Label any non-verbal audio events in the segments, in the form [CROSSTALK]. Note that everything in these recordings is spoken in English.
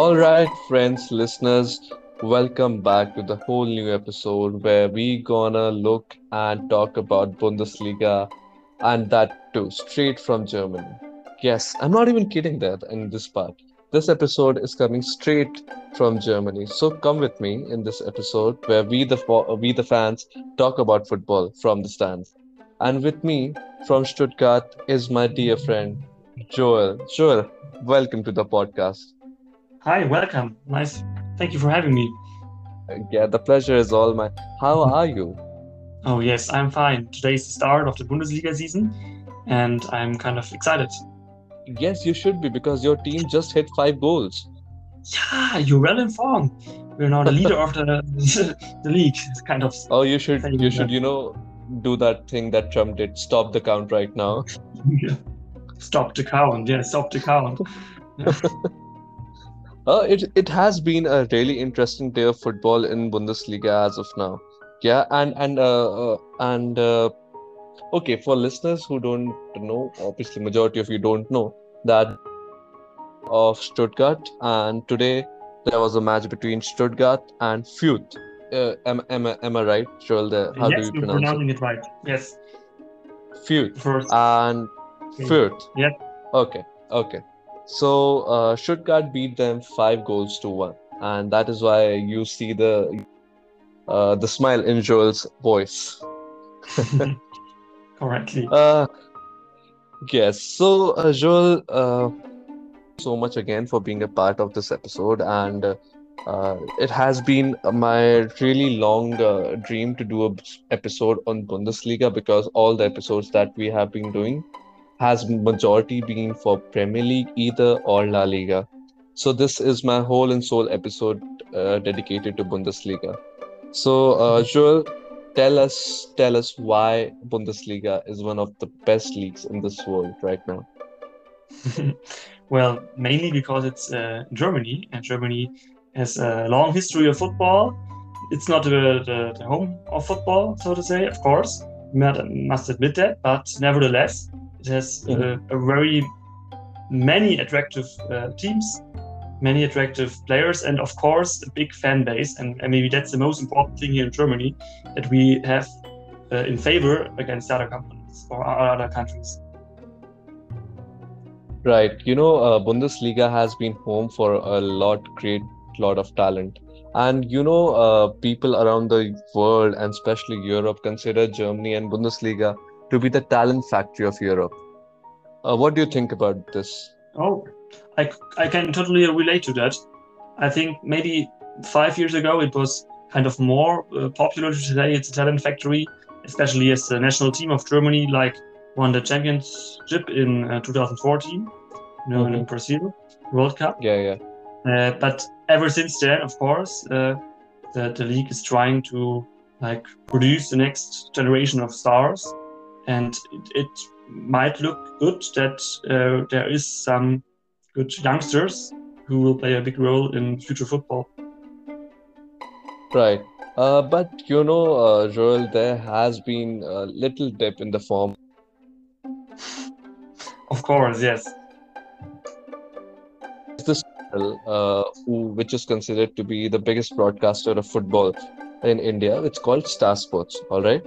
All right, friends, listeners, welcome back to the whole new episode where we gonna look and talk about Bundesliga and that too straight from Germany. Yes, I'm not even kidding there in this part. This episode is coming straight from Germany. So come with me in this episode where we the we the fans talk about football from the stands. And with me from Stuttgart is my dear friend Joel. Joel, welcome to the podcast. Hi, welcome. Nice. Thank you for having me. Yeah, the pleasure is all mine. How are you? Oh, yes, I'm fine. Today's the start of the Bundesliga season, and I'm kind of excited. Yes, you should be because your team just hit five goals. Yeah, you're well informed. We're now the leader of the [LAUGHS] the league. It's kind of Oh, you should you you. should you know do that thing that Trump did. Stop the count right now. yeah. [LAUGHS] stop the count. Yeah, stop the count. [LAUGHS] Uh, it it has been a really interesting day of football in Bundesliga as of now. Yeah, and and uh, uh and uh, okay, for listeners who don't know, obviously majority of you don't know that of Stuttgart, and today there was a match between Stuttgart and Fürth. Uh, am, am, I- am I right, Joel? There, how do yes, you you're pronounce pronouncing it right. Yes, Fürth. first. and. Fürth. Yep. Okay, okay. So uh, Stuttgart beat them five goals to one, and that is why you see the uh, the smile in Joel's voice. [LAUGHS] [LAUGHS] Correctly. Uh, yes. So uh, Joel, uh, so much again for being a part of this episode, and uh, uh, it has been my really long uh, dream to do a episode on Bundesliga because all the episodes that we have been doing has majority been for Premier League either or La Liga. So this is my whole and soul episode uh, dedicated to Bundesliga. So uh, Joel, tell us tell us why Bundesliga is one of the best leagues in this world right now. [LAUGHS] well, mainly because it's uh, Germany, and Germany has a long history of football. It's not the, the, the home of football, so to say, of course. Must admit that, but nevertheless, it has uh, a very many attractive uh, teams, many attractive players, and of course, a big fan base. And, and maybe that's the most important thing here in Germany that we have uh, in favor against other companies or other countries. Right. You know, uh, Bundesliga has been home for a lot, great lot of talent. And you know, uh, people around the world and especially Europe consider Germany and Bundesliga to be the talent factory of Europe. Uh, what do you think about this? Oh, I, I can totally relate to that. I think maybe five years ago it was kind of more uh, popular. Today it's a talent factory, especially as the national team of Germany like won the championship in uh, 2014, you know, in Mhm. Brazil World Cup. Yeah, yeah. Uh, but ever since then, of course, uh, the, the league is trying to like produce the next generation of stars, and it, it might look good that uh, there is some good youngsters who will play a big role in future football. Right. Uh, but you know, uh, Joel, there has been a little dip in the form. [LAUGHS] Of course, yes. This channel, uh, who, which is considered to be the biggest broadcaster of football in India. It's called Star Sports. All right.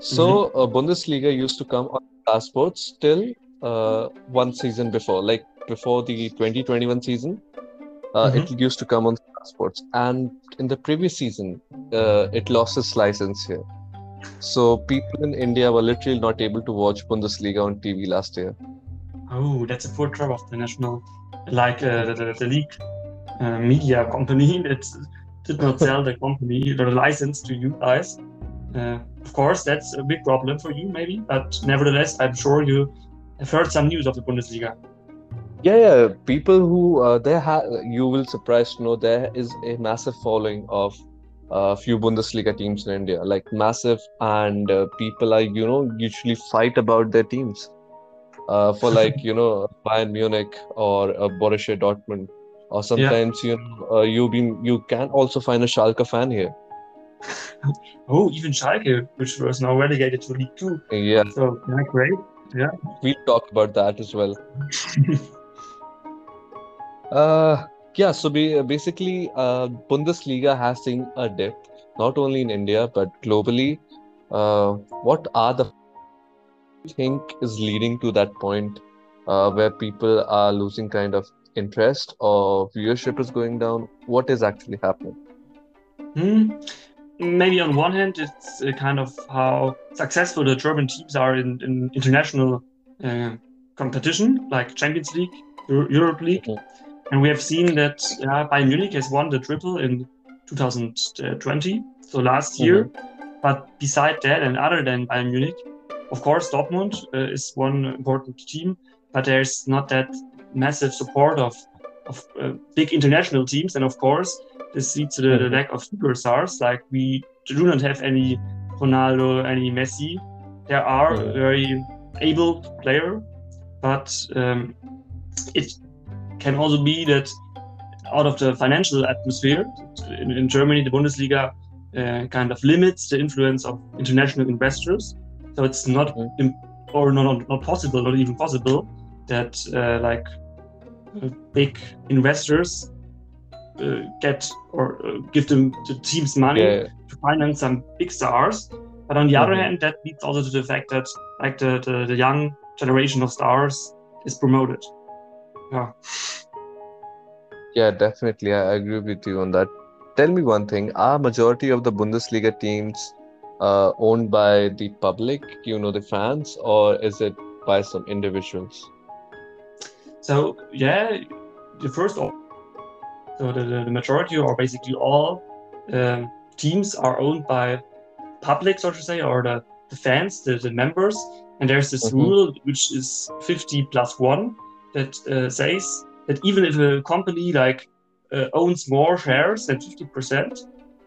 So uh, Bundesliga used to come on Star Sports till uh, one season before, like before the 2021 season. Uh, It used to come on Star Sports, and in the previous season, uh, it lost its license here. So people in India were literally not able to watch Bundesliga on TV last year. Oh, that's a poor job of the national, like uh, the, the, the league uh, media company [LAUGHS] that did not sell the company the license to you guys. Uh, of course, that's a big problem for you, maybe, but nevertheless, I'm sure you have heard some news of the Bundesliga. Yeah, yeah. People who uh, there ha you will surprised to know there is a massive following of a few Bundesliga teams in India, like massive, and uh, people are you know usually fight about their teams, uh, for [LAUGHS] like you know Bayern Munich or uh, Borussia Dortmund, or sometimes you know uh, you be you can also find a Schalke fan here. [LAUGHS] Oh, even Schalke, which was now relegated to League Two. Yeah, So, yeah, great. Yeah. We'll talk about that as well. Uh, Yeah, so be, basically, uh, Bundesliga has seen a dip, not only in India but globally. Uh, what are the think is leading to that point uh, where people are losing kind of interest or viewership is going down? What is actually happening? Hmm. Maybe on one hand, it's uh, kind of how successful the German teams are in, in international uh, competition, like Champions League, Euro- Europe League. Mhm. And we have seen that uh, Bayern Munich has won the triple in 2020, so last year. But beside that, and other than Bayern Munich, of course, Dortmund uh, is one important team, but there's not that massive support of, of uh, big international teams. And of course, this leads to the, the lack of superstars. Like we do not have any Ronaldo, any Messi. There are Mhm. very able player, but um, it can also be that out of the financial atmosphere in, in Germany, the Bundesliga uh, kind of limits the influence of international investors. So it's not Mhm. im- or not, not possible, not even possible that uh, like big investors get or uh, give them the teams money Yeah, to finance some big stars. But on the other Mhm. hand, that leads also to the fact that like the, the, the young generation of stars is promoted. Yeah. yeah, definitely. I agree with you on that. Tell me one thing, are majority of the Bundesliga teams uh, owned by the public, you know, the fans, or is it by some individuals? So yeah, the first so the, the, majority or basically all um, teams are owned by public, so to say, or the, the fans, the, the members. And there's this Mhm. rule which is 50 plus one that uh, says that even if a company like uh, owns more shares than 50%,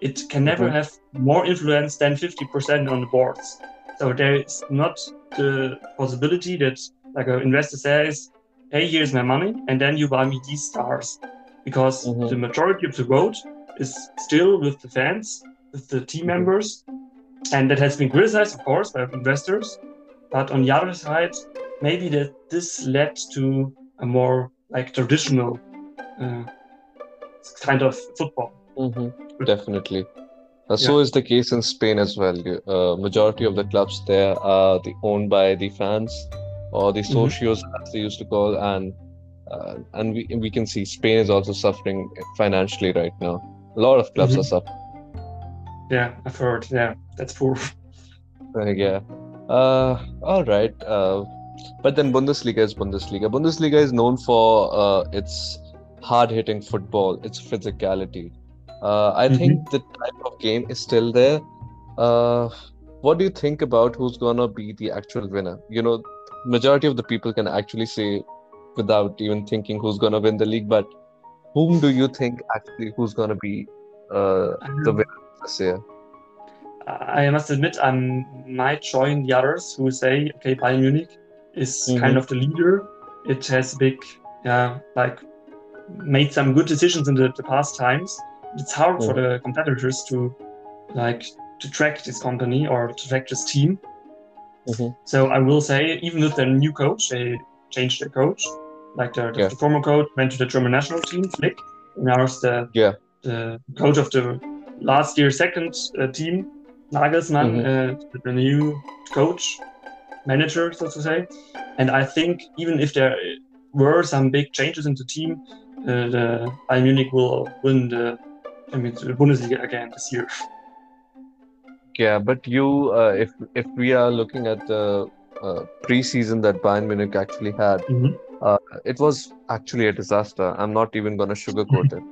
it can never Mhm. have more influence than 50% on the boards. So there is not the possibility that like an investor says, hey, here's my money, and then you buy me these stars. Because Mhm. the majority of the vote is still with the fans, with the team Mhm. members. And that has been criticized, of course, by investors. But on the other side, maybe that this led to a more like traditional uh, kind of football. hmm Definitely. Uh, so is the case in Spain as well. Uh, majority of the clubs there are the, owned by the fans or the Mhm. socios, as they used to call, and uh, and we we can see Spain is also suffering financially right now. A lot of clubs Mhm. are suffering. Yeah, I've heard. Yeah, that's poor. Uh, yeah. Uh, all right. Uh, but then Bundesliga is Bundesliga. Bundesliga is known for uh, its hard-hitting football, its physicality. Uh, I think the type of game is still there. Uh, what do you think about who's gonna be the actual winner? You know, majority of the people can actually say without even thinking who's gonna win the league, but whom do you think actually who's gonna be uh, the winner this year? I must admit, I might join the others who say, okay, Bayern Munich is Mhm. kind of the leader. It has big, yeah, like made some good decisions in the, the past times. It's hard for the competitors to like to track this company or to track this team. Mhm. So I will say, even with the new coach, they changed their coach. Like the, the, Yeah. the former coach went to the German national team, Flick. Now is the Yeah. the coach of the last year second uh, team, Nagelsmann, uh, the new coach, manager, so to say. And I think even if there were some big changes in the team, uh, the Bayern Munich will win the, I mean, the Bundesliga again this year. Yeah, but you, uh, if if we are looking at the uh, preseason that Bayern Munich actually had, Mhm. Uh, it was actually a disaster. I'm not even gonna sugarcoat it.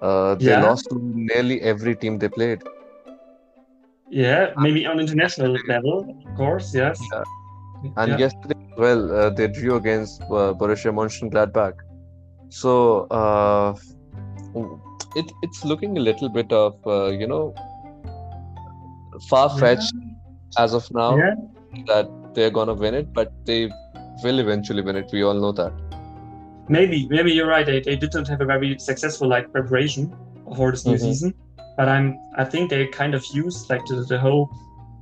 Uh, they Yeah. lost to nearly every team they played. Yeah, maybe on international level, of course, yes. Yeah. And Yeah. yesterday, well, uh, they drew against uh, Borussia Mönchengladbach. So uh, it it's looking a little bit of uh, you know far-fetched as of now Yeah. that they're gonna win it, but they will eventually win it. We all know that. Maybe, maybe you're right. They, they didn't have a very successful like preparation for this new Mhm. season, but I'm I think they kind of used like the, the whole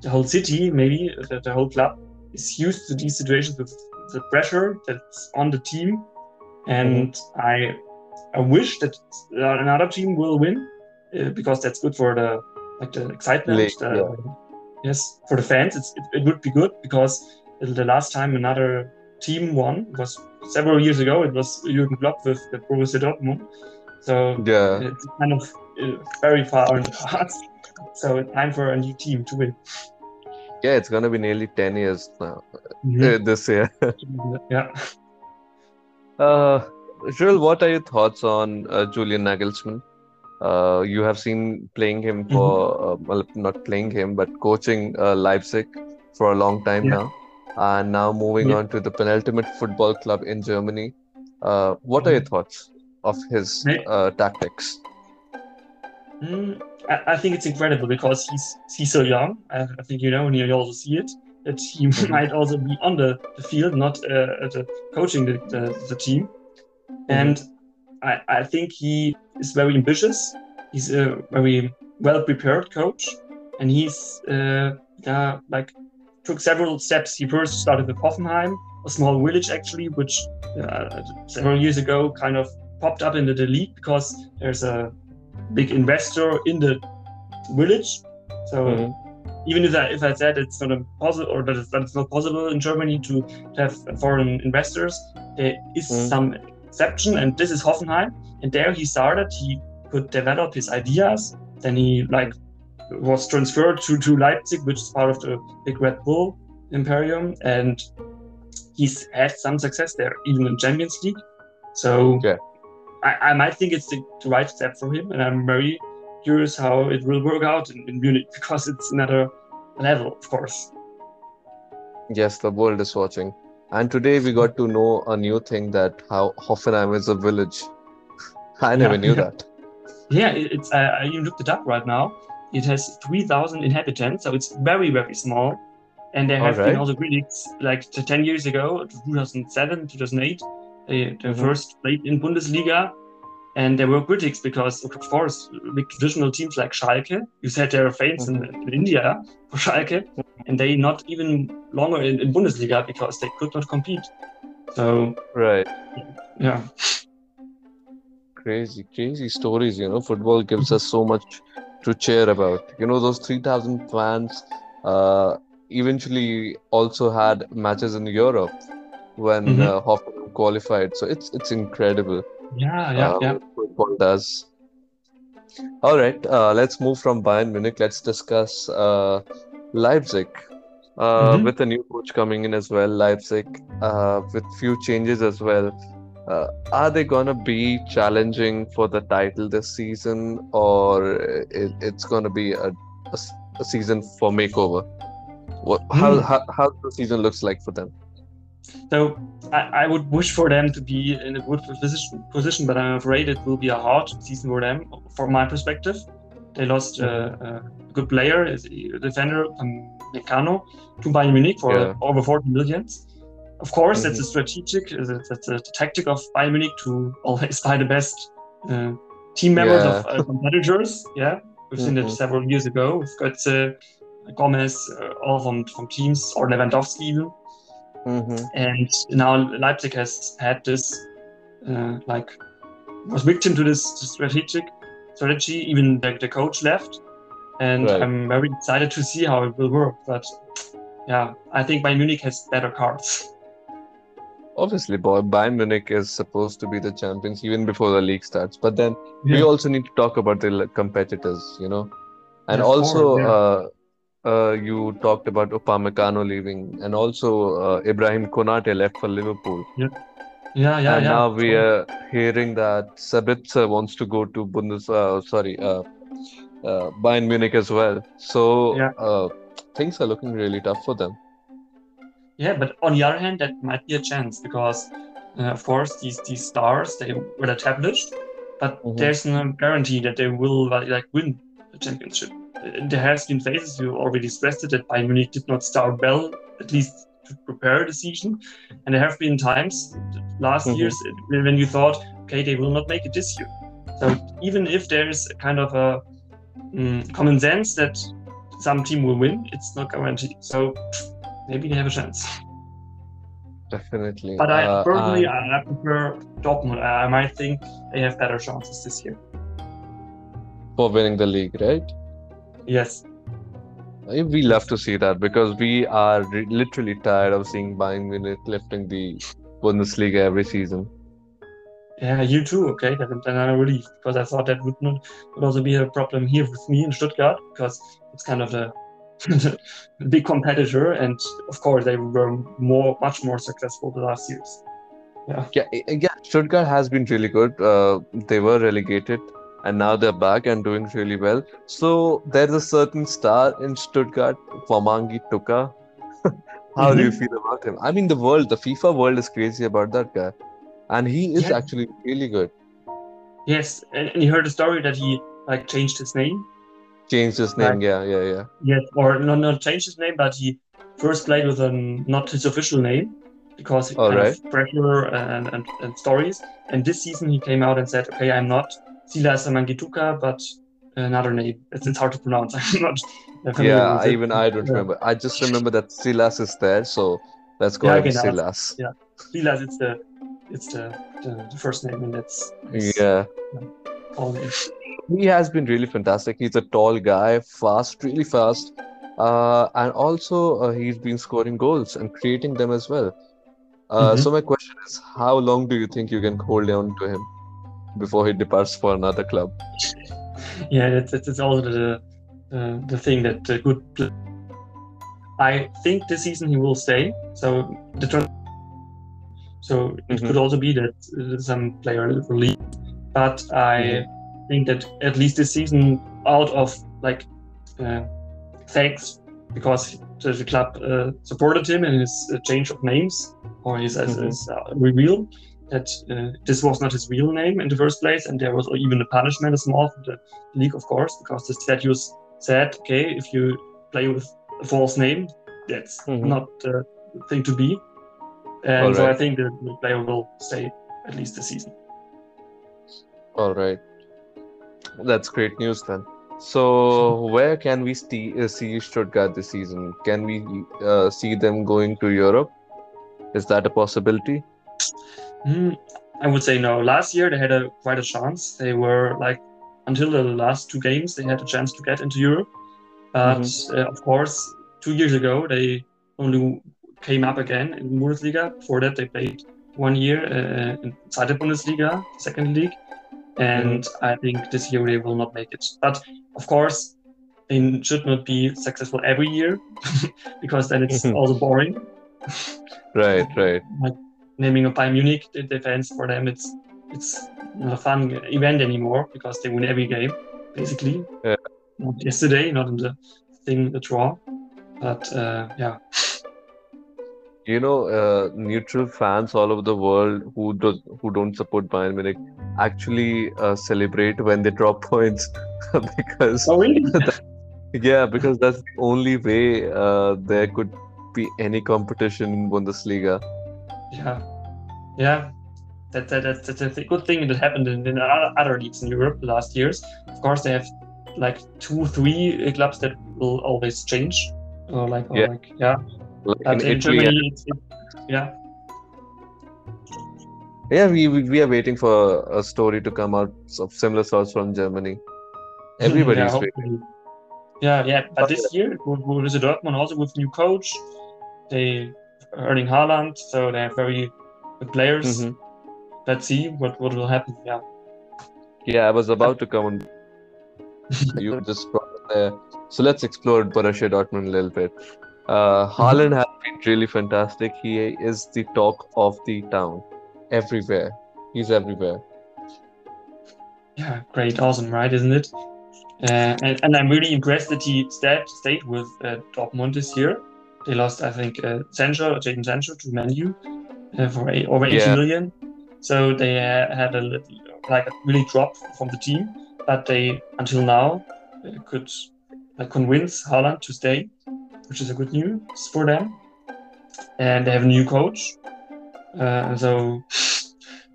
the whole city, maybe the, the whole club is used to these situations with the pressure that's on the team, and I I wish that another team will win uh, because that's good for the like the excitement. League, the- yeah. Yes, for the fans, it's, it, it would be good because the last time another team won was several years ago. It was Jurgen Klopp with the Borussia Dortmund. So Yeah. it's kind of uh, very far in the past. So it's time for a new team to win. Yeah, it's gonna be nearly 10 years now Mhm. uh, this year. [LAUGHS] Yeah. Uh, Jules, what are your thoughts on uh, Julian Nagelsmann? Uh, you have seen playing him for, uh, well, not playing him, but coaching uh, Leipzig for a long time Yeah. now, and now moving Yeah. on to the penultimate football club in Germany. Uh, what are your thoughts of his uh, tactics? Mm, I, I think it's incredible because he's he's so young. I, I think you know, and you also see it that he [LAUGHS] Mhm. might also be on the, the field, not uh, at the coaching the, the, the team. And I, I think he is very ambitious. He's a very well prepared coach, and he's uh, yeah, like took several steps. He first started with Hoffenheim, a small village actually, which uh, several years ago kind of popped up into the league because there's a big investor in the village. So Mhm. even if I, if I said it's not possible or that it's, that it's not possible in Germany to, have foreign investors, there is Mhm. some exception, and this is Hoffenheim. And there he started. He could develop his ideas. Then he like was transferred to, to Leipzig, which is part of the big Red Bull Imperium, and he's had some success there, even in Champions League. So Yeah. I, I might think it's the, the right step for him, and I'm very curious how it will work out in, in Munich [LAUGHS] because it's another level, of course. Yes, the world is watching. And today we got to know a new thing that how Hoffenheim is a village. [LAUGHS] I never Yeah, knew yeah. [LAUGHS] that. Yeah, it- it's I, I even looked it up right now. It has 3,000 inhabitants, so it's very, very small. And there have Alright. been also critics like 10 years ago, 2007, 2008, uh, the they Mhm. first played in Bundesliga. And there were critics because, of course, big traditional teams like Schalke, you said there are fans in, mm-hmm. in India for Schalke, mm-hmm. and they not even longer in, in Bundesliga because they could not compete. So, Right. yeah. Crazy, crazy stories, you know. Football gives us so much to cheer about. You know, those 3,000 fans uh, eventually also had matches in Europe when Mhm. uh, Hoffenheim qualified. So it's it's incredible. Yeah, yeah, uh, yeah. football does. All right, uh, let's move from Bayern Munich. Let's discuss uh, Leipzig. Uh, Mhm. With a new coach coming in as well, Leipzig, uh, with few changes as well. Uh, are they gonna be challenging for the title this season, or it, it's gonna be a season for makeover? What, how, Hmm. how how the season looks like for them? So I, I would wish for them to be in a good position, position, but I'm afraid it will be a hard season for them. From my perspective, they lost uh, a good player, a defender, Meccano, to Bayern Munich for Yeah. over 40 millions. Of course, that's a strategic, that's a tactic of Bayern Munich to [LAUGHS] always buy the best uh, team members Yeah. of uh, competitors. Yeah, we've seen Mhm. that several years ago. We've got uh, Gomez, uh, all from, from teams, or Lewandowski even Mm-hmm. and now Leipzig has had this uh, like was victim to this strategic strategy. Even the, the coach left, and Right. I'm very excited to see how it will work. But yeah, I think Bayern Munich has better cards. [LAUGHS] Obviously, Bayern Munich is supposed to be the champions even before the league starts. But then we also need to talk about the competitors, you know. And Yeah, also, yeah. uh, uh, you talked about Upamecano leaving, and also uh, Ibrahim Konate left for Liverpool. Yeah, yeah, yeah, and yeah. now we are hearing that Sabitzer wants to go to Bundes, uh, sorry, uh, uh, Bayern Munich as well. So Yeah. uh, things are looking really tough for them. Yeah, but on the other hand, that might be a chance because, uh, of course, these these stars they were established, but Mhm. there's no guarantee that they will like, like win the championship. Uh, There has been phases you already stressed it that Bayern Munich did not start well, at least to prepare the season, and there have been times last Mhm. years uh, when you thought, okay, they will not make it this year. So even if there's a kind of a mm, common sense that some team will win, it's not guaranteed. So maybe they have a chance. Definitely. But I Uh, personally, I, I prefer Dortmund. I might think they have better chances this year. for winning the league, right? Yes. We love to see that because we are re- literally tired of seeing Bayern Munich lifting the Bundesliga every season. Yeah, you too. Okay, then, then I'm relieved because I thought that would not would also be a problem here with me in Stuttgart because it's kind of the [LAUGHS] big competitor, and of course they were more, much more successful the last years. Yeah, Yeah, yeah. Stuttgart has been really good. Uh, they were relegated, and now they're back and doing really well. So there's a certain star in Stuttgart, Wamangi Tuka. [LAUGHS] How do you Mhm. feel about him? I mean, the world, the FIFA world is crazy about that guy, and he is Yeah. actually really good. yes, and, and you heard the story that he like changed his name. Changed his name. Yeah, yeah, yeah. Yes, or not not changed his name, but he first played with an not his official name because All kind right. of pressure and, and, and stories. And this season he came out and said, "Okay, I'm not Silas Mangituka, but another name. It's, it's hard to pronounce. [LAUGHS] I'm not familiar Yeah, I, even I don't Yeah. remember. I just remember that Silas is there, so let's go Yeah, genau. Silas. Yeah. Silas, it's the it's the, the, the first name, and that's, that's Yeah. is. He has been really fantastic. He's a tall guy, fast, really fast. Uh, and also, uh, he's been scoring goals and creating them as well. Uh, Mhm. So, my question is, how long do you think you can hold on to him before he departs for another club? yeah, it's, it's, it's also the uh, the thing that the good. I think this season he will stay. So the so it Mhm. could also be that uh, some player will leave, but I think that at least this season, out of like uh, thanks because the, the club uh, supported him in his uh, change of names or his, Mhm. his uh, reveal that uh, this was not his real name in the first place, and there was even a punishment, a small from the league, of course, because the statutes said, okay, if you play with a false name, that's Mhm. not the thing to be. And so I think the, the player will stay at least this season. All right. That's great news then. So, where can we sti- uh, see Stuttgart this season? Can we uh, see them going to Europe? Is that a possibility? Hmm, I would say no. Last year they had a quite a chance. They were like until the last two games they had a chance to get into Europe. But uh, of course, two years ago they only came up again in Bundesliga. Before that they played one year uh, in Zweite Bundesliga, second league, and I think this year they will not make it. But of course, they should not be successful every year [LAUGHS] because then it's [LAUGHS] also boring Right, [LAUGHS] right. naming a Bayern Munich the defense for them it's it's not a fun event anymore because they win every game basically. Yeah. Not yesterday, not in the thing the draw, but uh, yeah. You know, uh, neutral fans all over the world who do who don't support Bayern Munich actually uh, celebrate when they drop [LAUGHS] points [LAUGHS] because Oh really? [LAUGHS] yeah, because that's the only way uh, there could be any competition in Bundesliga. yeah, yeah. That, that, that, that's a good thing that happened in, in other leagues in Europe last years. Of course, they have like two, three clubs that will always change. Or like, or Yeah. like, yeah. Like in in Italy, Germany, yeah. yeah, we we we are waiting for a story to come out of similar sorts from Germany. Everybody's yeah, waiting. Yeah, yeah. But But this year, with Borussia Dortmund also with new coach, they Erling Haaland, so they have very good players. Mhm. Let's see what, what will happen. Yeah. Yeah, I was about to come on. [LAUGHS] You just brought it there. So let's explore Borussia Dortmund a little bit. Uh, Haaland has been really fantastic. He is the talk of the town, everywhere. He's everywhere. Yeah, great, awesome, right? Isn't it? Uh, and, and I'm really impressed that he stayed, stayed with uh, Dortmund this year. They lost, I think, uh, Sancho, Jadon Sancho to Man U uh, for a, over 80 Yeah. million. So they uh, had a little, like a really drop from the team, but they until now uh, could like convince Haaland to stay, which is a good news for them. And they have a new coach. Uh, so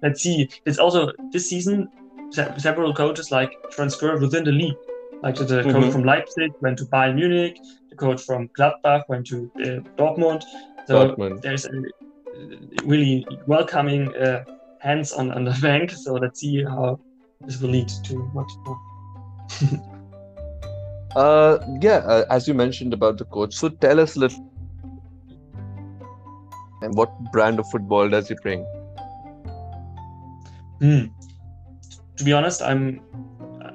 let's see. It's also this season se- several coaches like transfer within the league. Like the, the coach from Leipzig went to Bayern Munich, the coach from Gladbach went to uh, Dortmund. So Dortmund. there's a, really welcoming uh, hands on, on the [LAUGHS] bank. So let's see how this will lead to what. [LAUGHS] uh, yeah, uh, as you mentioned about the coach, so tell us a little. And what brand of football does he bring? Hmm. To be honest, I'm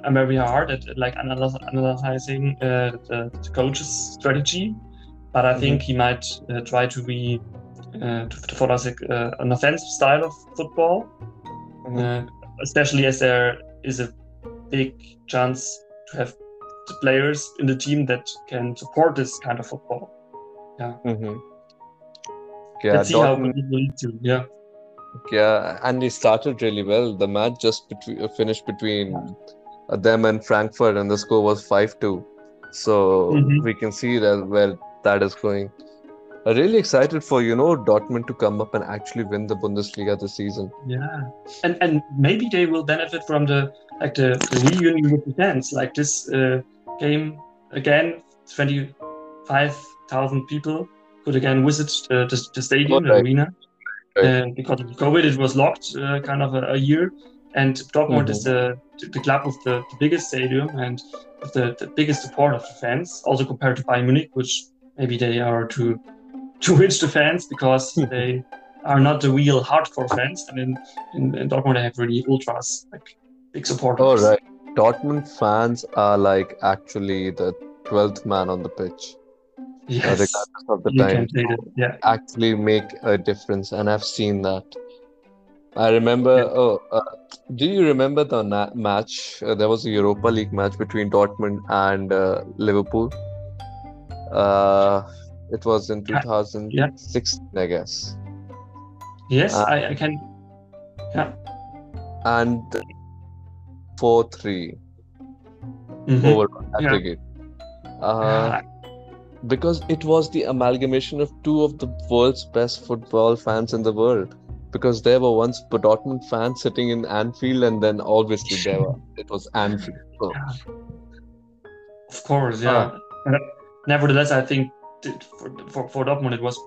I'm very hard at like analyzing uh, the, the, coach's strategy, but I mm-hmm. think he might uh, try to be uh, to, to, follow uh, an offensive style of football, mm-hmm. Uh, especially as there is a big chance to have the players in the team that can support this kind of football. Yeah. Mm-hmm. Yeah. Let's see Dortmund, how it will lead to. Yeah. Yeah, and he started really well. The match just between, uh, finished between them and Frankfurt, and the score was five-two. So mm-hmm. we can see that where that is going. I'm really excited for you know Dortmund to come up and actually win the Bundesliga this season. Yeah, and and maybe they will benefit from the like the, the reunion with the fans. Like this uh, game again, twenty five thousand people could again visit the, the, the stadium, the arena. Uh, because of COVID, it was locked uh, kind of a, a, year. And Dortmund mm-hmm. is the, the club with the, the biggest stadium and the, the biggest support of the fans, also compared to Bayern Munich, which maybe they are too [LAUGHS] too rich to fans because [LAUGHS] they are not the real hardcore fans. And in, in, in Dortmund, they have really ultras, like big supporters. Right. Dortmund fans are like actually the 12th man on the pitch yes. regardless of the you time yeah. actually make a difference and i've seen that i remember yeah. oh uh, do you remember the na- match uh, there was a europa league match between dortmund and uh, liverpool uh, it was in 2016 yeah. i guess yes I, I can yeah and 4-3 mm-hmm. over aggregate yeah. uh, because it was the amalgamation of two of the world's best football fans in the world. Because there were once Dortmund fans sitting in Anfield, and then obviously [LAUGHS] there were it was Anfield. So. Of course, yeah. Uh, Nevertheless, I think for, for, for Dortmund it was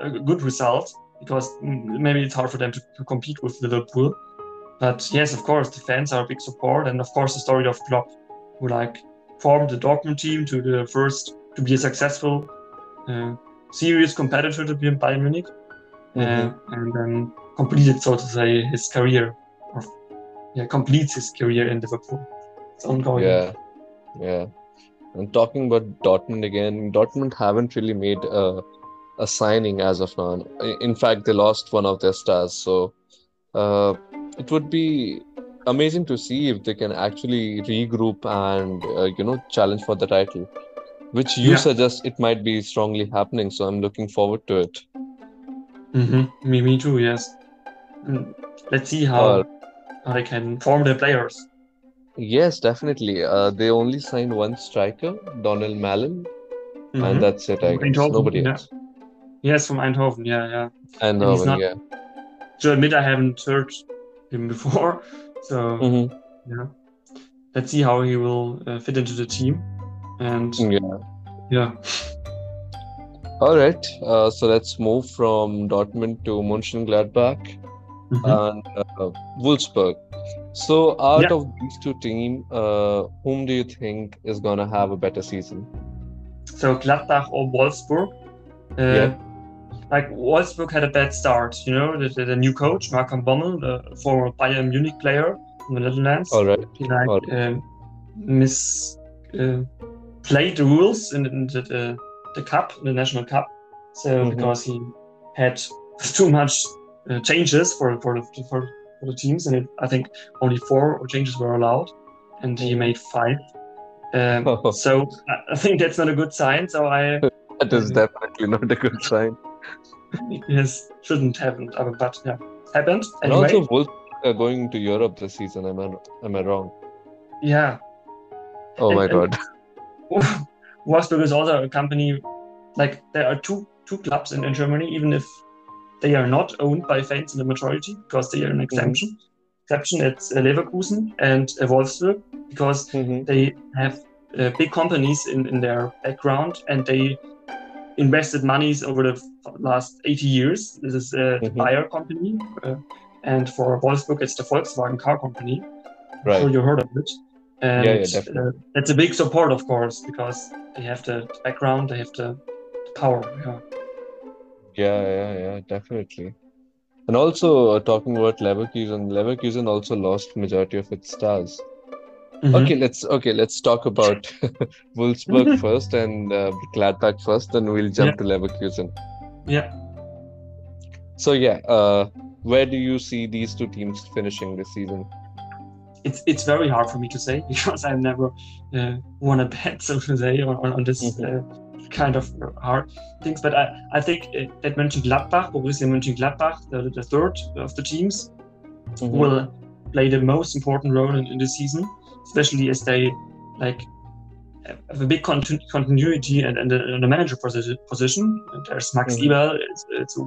a good result because maybe it's hard for them to, to compete with Liverpool. But yes, of course, the fans are a big support, and of course, the story of Klopp, who like formed the Dortmund team to the first to be a successful, uh, serious competitor to be in Bayern Munich, uh, mm-hmm. and then completed, so to say, his career, or yeah, completes his career in Liverpool. It's ongoing. Yeah, yeah. And talking about Dortmund again, Dortmund haven't really made a, a signing as of now. In fact, they lost one of their stars, so uh, it would be amazing to see if they can actually regroup and uh, you know challenge for the title which you yeah. suggest it might be strongly happening. So I'm looking forward to it. Mm-hmm. Me, me too. Yes. Mm, let's see how, uh, how they can form their players. Yes, definitely. Uh, they only signed one striker, Donyell Malen mm-hmm. and that's it. I guess Eindhoven, nobody yeah. else. Yes, from Eindhoven. Yeah, yeah. Eindhoven. Not, yeah. To admit, I haven't heard him before. [LAUGHS] So mm-hmm. yeah, let's see how he will uh, fit into the team. And yeah, yeah. All right. Uh, so let's move from Dortmund to Mönchengladbach mm-hmm. and uh, Wolfsburg. So, out yeah. of these two teams, uh, whom do you think is going to have a better season? So, Gladbach or Wolfsburg? Uh, yeah. Like, Wolfsburg had a bad start, you know, the, the, new coach, Marco Bommel, the former Bayern Munich player from the Netherlands. All right. He, like, right. Um, miss uh, played the rules in, in the, the, the cup, the national cup. So mm-hmm. because he had [LAUGHS] too much uh, changes for for the, for, for the teams, and it, I think only four changes were allowed, and he mm-hmm. made five. Um. [LAUGHS] So I think that's not a good sign. So I [LAUGHS] that is definitely not a good sign. Yes, shouldn't happen, uh, but yeah, happened. Anyway. And also, Wolf are going to Europe this season. Am I am I wrong? Yeah. Oh and, my god. [LAUGHS] Wolfsburg is also a company like there are two two clubs in, in Germany, even if they are not owned by fans in the majority because they are an exemption. Mm-hmm. Exception it's uh, Leverkusen and uh, Wolfsburg because mm-hmm. they have uh, big companies in, in their background and they invested monies over the last 80 years. This is uh, the Mhm. Bayer company, uh, and for Wolfsburg, it's the Volkswagen car company. I'm Right. sure you heard of it. And Yeah, yeah, definitely. uh, that's a big support, of course, because they have the background, they have the power. Yeah. Yeah, yeah, yeah, definitely. And also uh, talking about Leverkusen, Leverkusen also lost majority of its stars. Mhm. Okay, let's okay, let's talk about [LAUGHS] Wolfsburg first and uh, Gladbach first, then we'll jump Yeah. to Leverkusen. Yeah. So yeah, uh, where do you see these two teams finishing this season? it's it's very hard for me to say [LAUGHS] because I've never uh, won a bet, [LAUGHS] so to say, on, on this Mhm. uh, kind of hard things. But I, I think uh, that Mönchengladbach, Borussia Mönchengladbach, the, the third of the teams, Mhm. will play the most important role in, in this season, especially as they like have a big continu- continuity and, and, the, and the manager position. position. And there's Max Mhm. Eberl, it's, it's a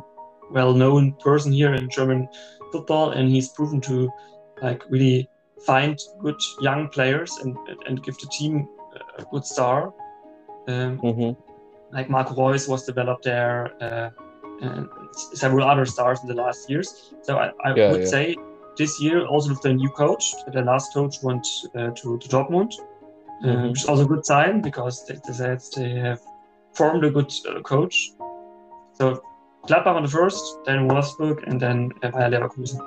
well-known person here in German football, and he's proven to like really find good young players and and give the team a good star. Um, Mhm. like Marco Reus was developed there, uh, and several other stars in the last years. So I, I Yeah, would yeah. say this year, also with the new coach, the last coach went uh, to, to Dortmund, uh, Mhm. which is also a good sign because they, they said they have formed a good uh, coach. So Gladbach on the first, then Wolfsburg, and then uh, Bayer Leverkusen.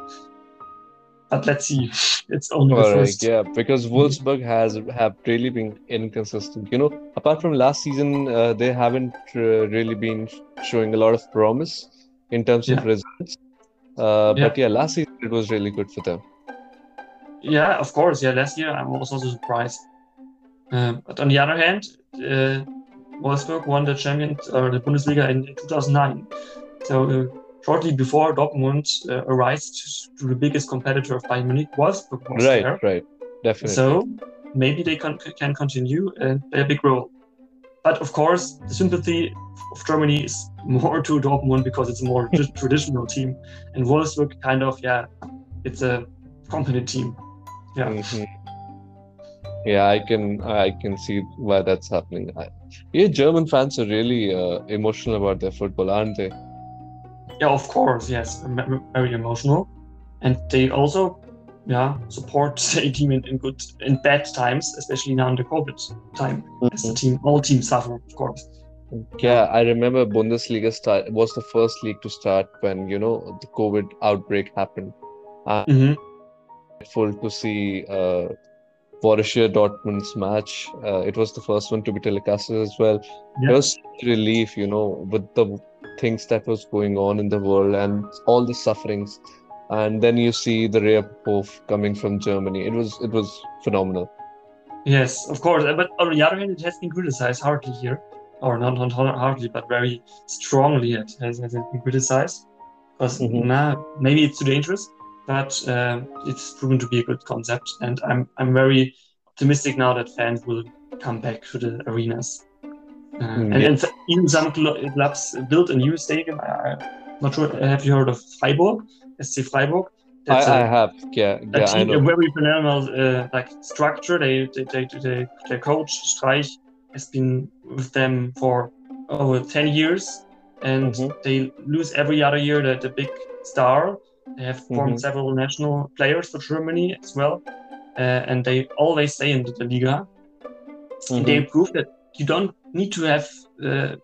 But let's see. [LAUGHS] It's only the first. yeah, because Wolfsburg has have really been inconsistent. You know, apart from last season, uh, they haven't uh, really been showing a lot of promise in terms of results. Uh, Yeah. but yeah, last season it was really good for them. Yeah, of course. Yeah, last year I was also surprised. Um, but on the other hand, uh, Wolfsburg won the champion or the Bundesliga in 2009. So uh, shortly before Dortmund uh, arose to the biggest competitor of Bayern Munich, Wolfsburg was Right, there. right, definitely. So maybe they can, can continue and play a big role. But of course, the sympathy of Germany is more to Dortmund because it's a more [LAUGHS] tr- traditional team, and Wolfsburg kind of yeah, it's a company team. Yeah. Mhm. Yeah, I can I can see why that's happening. I, yeah, German fans are really uh, emotional about their football, aren't they? Yeah, of course, yes, very emotional, and they also, yeah, support [LAUGHS] the team in, in good in bad times, especially now in the COVID time, as the team all teams suffer, of course. Yeah, I remember Bundesliga start was the first league to start when, you know, the COVID outbreak happened. hmm Full to see uh, Borussia Dortmund's match. Uh, it was the first one to be telecasted as well. Yeah. Was relief, you know, with the things that was going on in the world and all the sufferings. And then you see the Rea Popov coming from Germany. It was it was phenomenal. Yes, of course. But on the other hand, it has been criticized hardly here, or not, not hardly, but very strongly. It has, has been criticized because Mhm. nah, maybe it's too dangerous, but uh, it's proven to be a good concept, and I'm I'm very optimistic now that fans will come back to the arenas. Uh, Mm, and, and even some clubs built a new stadium. I, I'm not sure. Have you heard of Freiburg? SC Freiburg. I, That's a- I have, yeah, a yeah, I team, a very phenomenal uh, like structure. They, they, they, they, their coach Streich has been with them for over ten years, and Mhm. they lose every other year the, the big star. They have formed Mhm. several national players for Germany as well, uh, and they always stay in the Liga. And they prove that you don't need to have uh,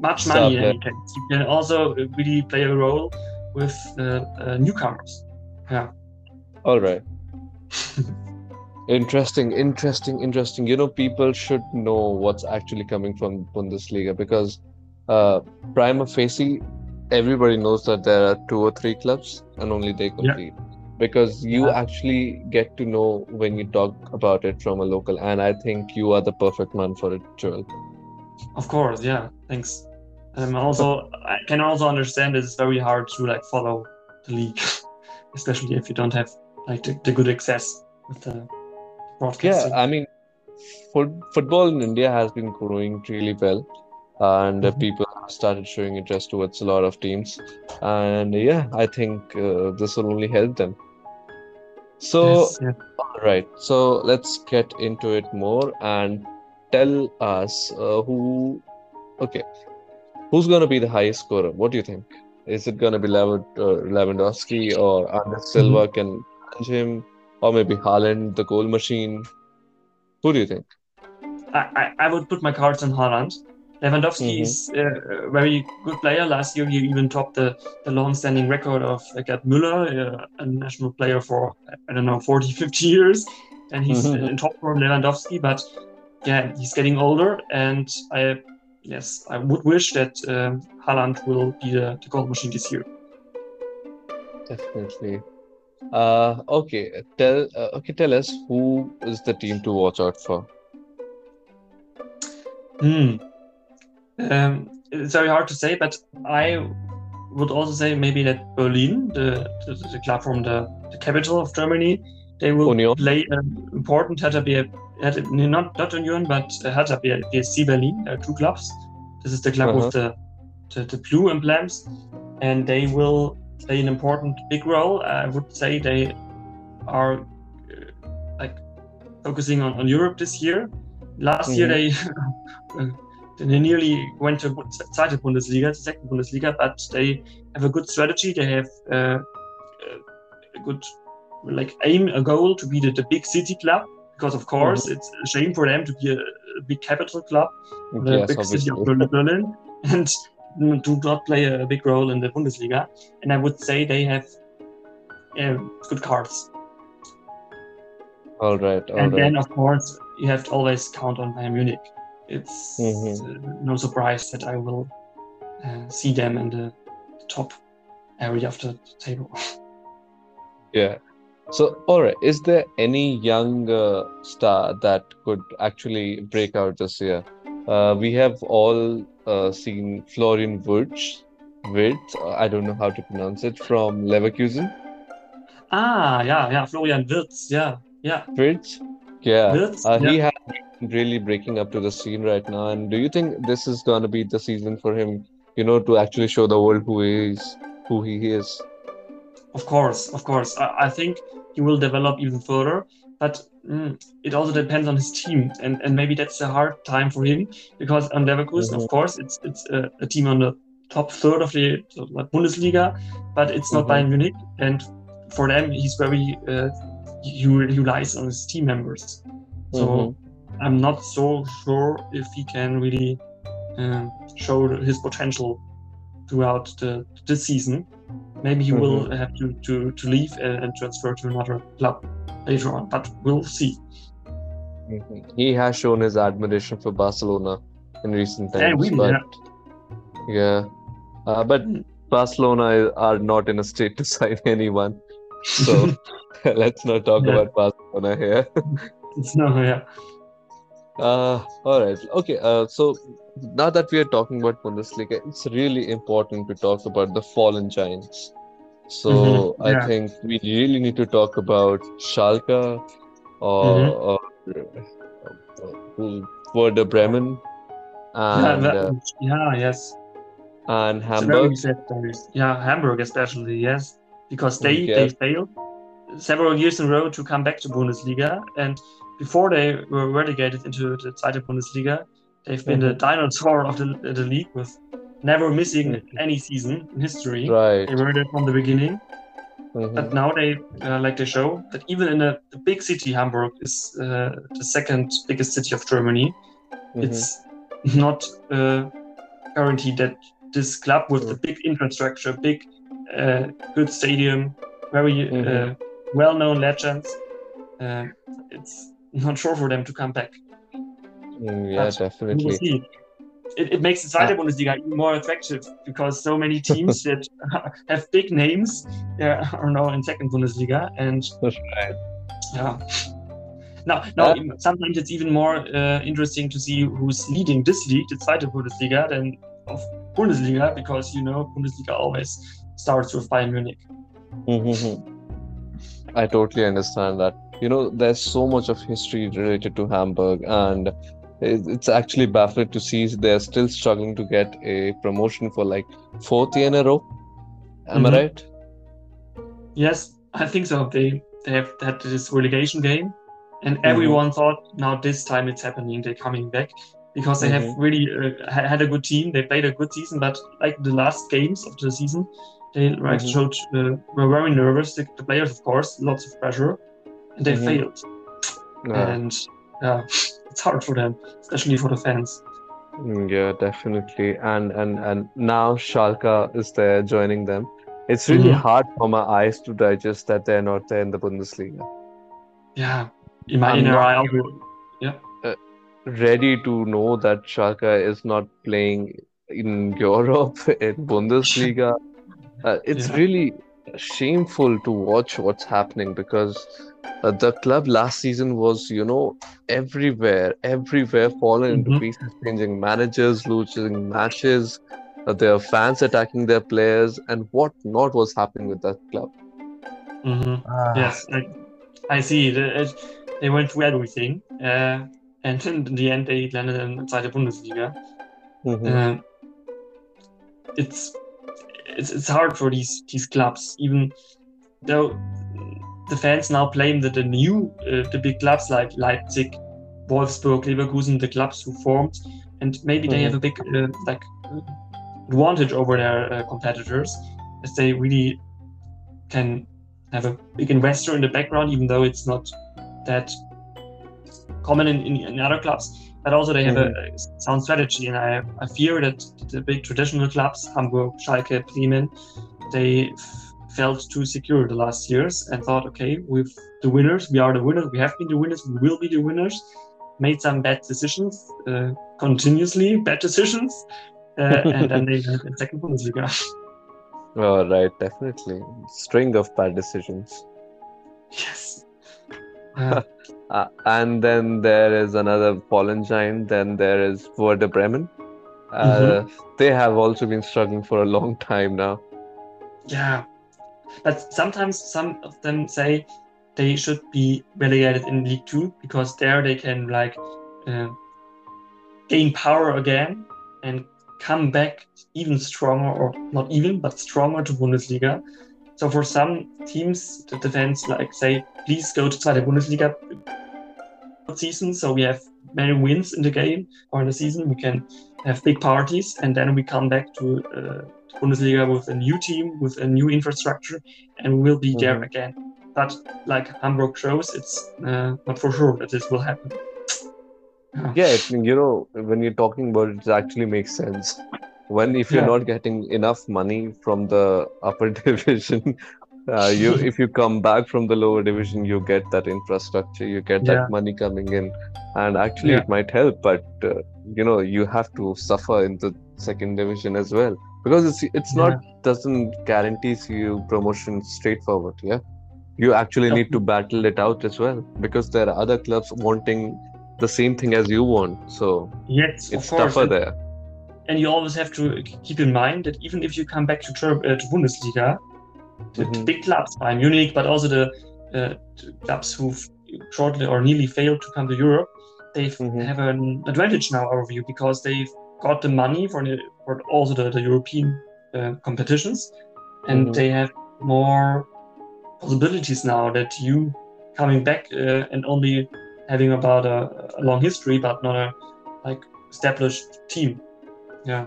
much money in any case. You can also really play a role with uh, uh, newcomers. Yeah. All right. [LAUGHS] Interesting, interesting, interesting. You know, people should know what's actually coming from Bundesliga because uh, prima facie, everybody knows that there are two or three clubs and only they compete. Because you Yeah. actually get to know when you talk about it from a local, and I think you are the perfect man for it, Joel. Of course, yeah. Thanks. Um, also, I can also understand it's very hard to like follow the league, [LAUGHS] especially if you don't have like the, the good access with the Yeah. I mean, foot, football in India has been growing really well, and Mhm. people have started showing interest towards a lot of teams. And yeah, I think uh, this will only help them. So, Yes, yeah. all right, so let's get into it more and tell us uh, who. Okay, who's going to be the highest scorer? What do you think? Is it going to be uh, Lewandowski or Andres Silva can challenge him, or maybe Haaland, the goal machine? Who do you think? I, I, I would put my cards on Haaland. Lewandowski Mhm. is uh, a very good player. Last year, he even topped the, the long-standing record of uh, Gerd Müller, uh, a national player for, I don't know, 40, 50 years. And he's Mhm. in top form, Lewandowski. But yeah, he's getting older. And I, yes, I would wish that um, Haaland will be the, the goal machine this year. Definitely. Uh, okay. Tell uh, okay. Tell us who is the team to watch out for. Hmm. Um, it's very hard to say, but I would also say maybe that Berlin, the, the, the club from the, the capital of Germany, they will Union. play an important Hertha BSC, not not Union, but uh, Hertha BSC Berlin, uh, two clubs. This is the club Uh-huh. with the, the the blue emblems, and they will play an important big role. I would say they are uh, like focusing on, on Europe this year. Last year they [LAUGHS] uh, they nearly went to zweite Bundesliga, the second Bundesliga, but they have a good strategy. They have uh, a good like aim, a goal to be the, the big city club. Because of course it's a shame for them to be a, a big capital club, the Yes, big city of. Berlin, and do not play a big role in the Bundesliga. And I would say they have uh, good cards. All right. All and right. then, of course, you have to always count on Bayern Munich. It's Mhm. uh, no surprise that I will uh, see them in the top area of the table. [LAUGHS] Yeah. So, all right. Is there any young uh, star that could actually break out this year? Uh, we have all uh, seen Florian Wirtz. Wirtz, uh, I don't know how to pronounce it, from Leverkusen. ah, yeah, yeah, Florian Wirtz, yeah, yeah, Wirtz? Yeah. Wirtz, Uh, yeah. he has really breaking up to the scene right now. And do you think this is going to be the season for him, you know, to actually show the world who he is, who he is? Of course, of course. I, I think he will develop even further, but mm, it also depends on his team, and, and maybe that's a hard time for him because on Leverkusen, Mhm. of course, it's it's a, a team on the top third of the uh, Bundesliga, but it's not Mhm. Bayern Munich, and for them, he's very uh, he, he relies on his team members. So Mhm. I'm not so sure if he can really um, show his potential throughout the this season. Maybe he will have to, to, to leave and, transfer to another club later on, but we'll see. Mhm. He has shown his admiration for Barcelona in recent Yeah, times, but yeah. yeah, Uh, but Hmm. Barcelona are not in a state to [LAUGHS] sign anyone, so [LAUGHS] let's not talk Yeah. about Barcelona here. no, yeah. Uh, all right. Okay. Uh, so now that we are talking about Bundesliga, it's really important to talk about the fallen giants. So Mhm, I think we really need to talk about Schalke or, Mhm. or who- Werder Bremen yeah, that- uh, yeah, yes. and Hamburg. Yeah, Hamburg especially, yes, because they they failed several years in a row to come back to Bundesliga, and before they were relegated into the Zweite Bundesliga, they've been the dinosaur of the, the league with never missing Mhm. any season in history. Right. They were there from the beginning, Mhm. but now they uh, like they show that even in a, a big city, Hamburg is uh, the second biggest city of Germany. Mhm. It's not uh, guaranteed that this club with the big infrastructure, big, uh, good stadium, very uh, well-known legends, uh, it's not sure for them to come back. Mm, yeah, but definitely. It, it makes the Zweite Ah. Bundesliga even more attractive because so many teams [LAUGHS] that [LAUGHS] have big names yeah, are now in second Bundesliga, and Right. yeah. Now, now Uh, sometimes it's even more uh, interesting to see who's leading this league, the Zweite Bundesliga, than of Bundesliga, because you know Bundesliga always starts with Bayern Munich. Mhm. [LAUGHS] I totally understand that. You know, there's so much of history related to Hamburg, and it's actually baffling to see they're still struggling to get a promotion for like fourth year in a row. Am I Mhm. right? Yes, I think so. They they have had this relegation game, and Mm-hmm. everyone thought now this time it's happening. They're coming back because they have really uh, had a good team. They played a good season, but like the last games of the season, they right Mhm. showed uh, were very nervous. The, the players, of course, lots of pressure, and they Mhm. failed. Yeah. And yeah, it's hard for them, especially for the fans. Mm, Yeah, definitely. And and and now Schalke is there joining them. It's really Mhm. hard for my eyes to digest that they're not there in the Bundesliga. Yeah, in my I'm inner eye, also, Ready to know that Schalke is not playing in Europe [LAUGHS] in Bundesliga. [LAUGHS] Uh, it's Yeah. really shameful to watch what's happening because uh, the club last season was, you know, everywhere, everywhere fallen into Mhm. pieces, changing managers, losing matches, uh, their fans attacking their players, and what not was happening with that club. Mhm. Yes, I, I see. The, it, they went through everything, uh, and in the end, they landed inside the Bundesliga. Mhm. Uh, it's it's it's hard for these these clubs, even though the fans now blame that the new uh, the big clubs like Leipzig, Wolfsburg, Leverkusen, the clubs who formed, and maybe they Mhm. have a big uh, like advantage over their uh, competitors, as they really can have a big investor in the background, even though it's not that common in, in, in other clubs. But also they have a, a sound strategy, and I, I fear that the big traditional clubs, Hamburg, Schalke, Bremen, they felt too secure the last years and thought, okay, with the winners, we are the winners, we have been the winners, we will be the winners. Made some bad decisions, uh, continuously bad decisions, uh, and then they went in second Bundesliga. [LAUGHS] Oh, right, definitely. String of bad decisions. yes. [LAUGHS] Uh, Uh, and then there is another fallen giant. Then there is Werder Bremen. Uh, They have also been struggling for a long time now. Yeah, but sometimes some of them say they should be relegated in League Two because there they can like uh, gain power again and come back even stronger, or not even, but stronger to Bundesliga. So for some teams, the defense like say, please go to Zweite Bundesliga season, so we have many wins in the game or in the season. We can have big parties, and then we come back to uh, Bundesliga with a new team, with a new infrastructure, and we will be there Mhm. again. But like Hamburg shows, it's uh, not for sure that this will happen. Yeah, it, you know, when you're talking about it, it actually makes sense. When if you're Yeah. not getting enough money from the upper [LAUGHS] division, uh, you [LAUGHS] if you come back from the lower division, you get that infrastructure, you get Yeah. that money coming in, and actually Yeah. it might help. But uh, you know, you have to suffer in the second division as well because it's it's not doesn't guarantees you promotion straightforward. Yeah, you actually need to battle it out as well because there are other clubs wanting the same thing as you want. So Yes, it's tougher And, there. and you always have to keep in mind that even if you come back to, uh, to Bundesliga, the, the big clubs, Bayern Munich, but also the, uh, the clubs who've shortly or nearly failed to come to Europe, they Mhm. have an advantage now over you because they've got the money for, the, for also the, the European uh, competitions, and Mhm. they have more possibilities now that you coming back uh, and only having about a, a long history, but not a like established team. Yeah.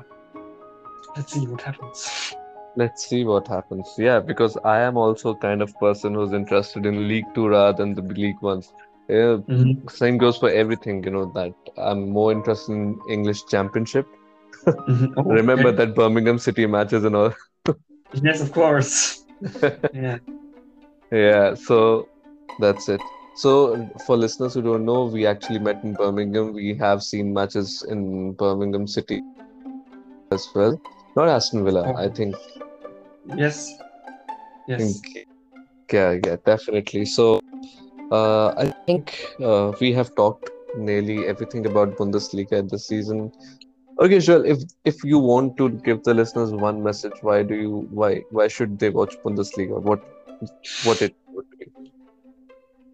Let's see what happens. [LAUGHS] Let's see what happens. Yeah, because I am also kind of person who's interested in League Two rather than the League Ones. Yeah, Mhm. same goes for everything, you know, that I'm more interested in English Championship. Oh, [LAUGHS] Remember okay. that Birmingham City matches and all. [LAUGHS] Yes, of course. [LAUGHS] Yeah. Yeah, so that's it. So, for listeners who don't know, we actually met in Birmingham. We have seen matches in Birmingham City as well. Not Aston Villa, I think. Yes. Yes. think yeah yeah definitely so uh, i think uh, we have talked nearly everything about bundesliga this season okay Joel, if if you want to give the listeners one message why do you why why should they watch bundesliga what what it would be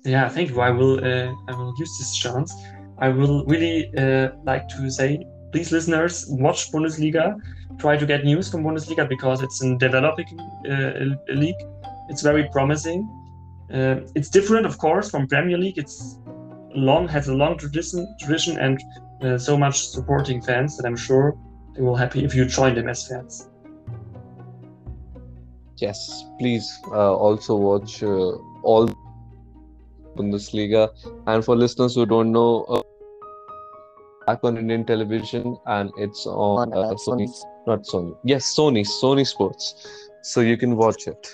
Yeah, thank you. I will uh, I will use this chance. I will really uh, like to say, please, listeners, watch Bundesliga. Try to get news from Bundesliga because it's a developing uh, league. It's very promising. Uh, it's different, of course, from Premier League. It's long has a long tradition, tradition, and uh, so much supporting fans that I'm sure they will happy if you join them as fans. Yes, please uh, also watch uh, all Bundesliga. And for listeners who don't know, uh, back on Indian television, and it's on, On, uh, uh, Sony, not Sony. Yes, Sony, Sony Sports. So you can watch it,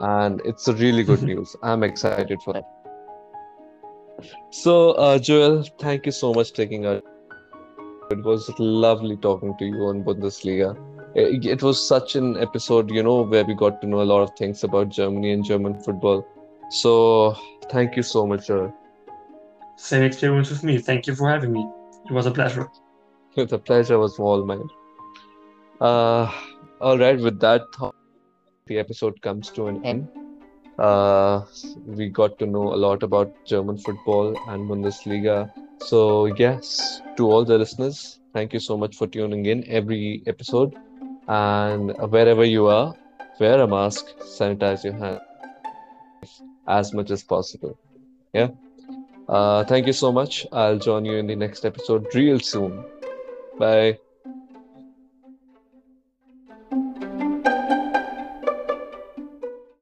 and it's a really good [LAUGHS] news. I'm excited for it. [LAUGHS] So, uh, Joel, thank you so much for taking our. It was lovely talking to you on Bundesliga. It, it was such an episode, you know, where we got to know a lot of things about Germany and German football. So, thank you so much, Joel. Same experience with me. Thank you for having me. It was a pleasure. [LAUGHS] The pleasure was all mine. Uh, all right, with that, thought, the episode comes to an end. Uh, we got to know a lot about German football and Bundesliga. So, yes, to all the listeners, thank you so much for tuning in every episode. And wherever you are, wear a mask, sanitize your hands as much as possible. Yeah. Uh, thank you so much. I'll join you in the next episode real soon. Bye.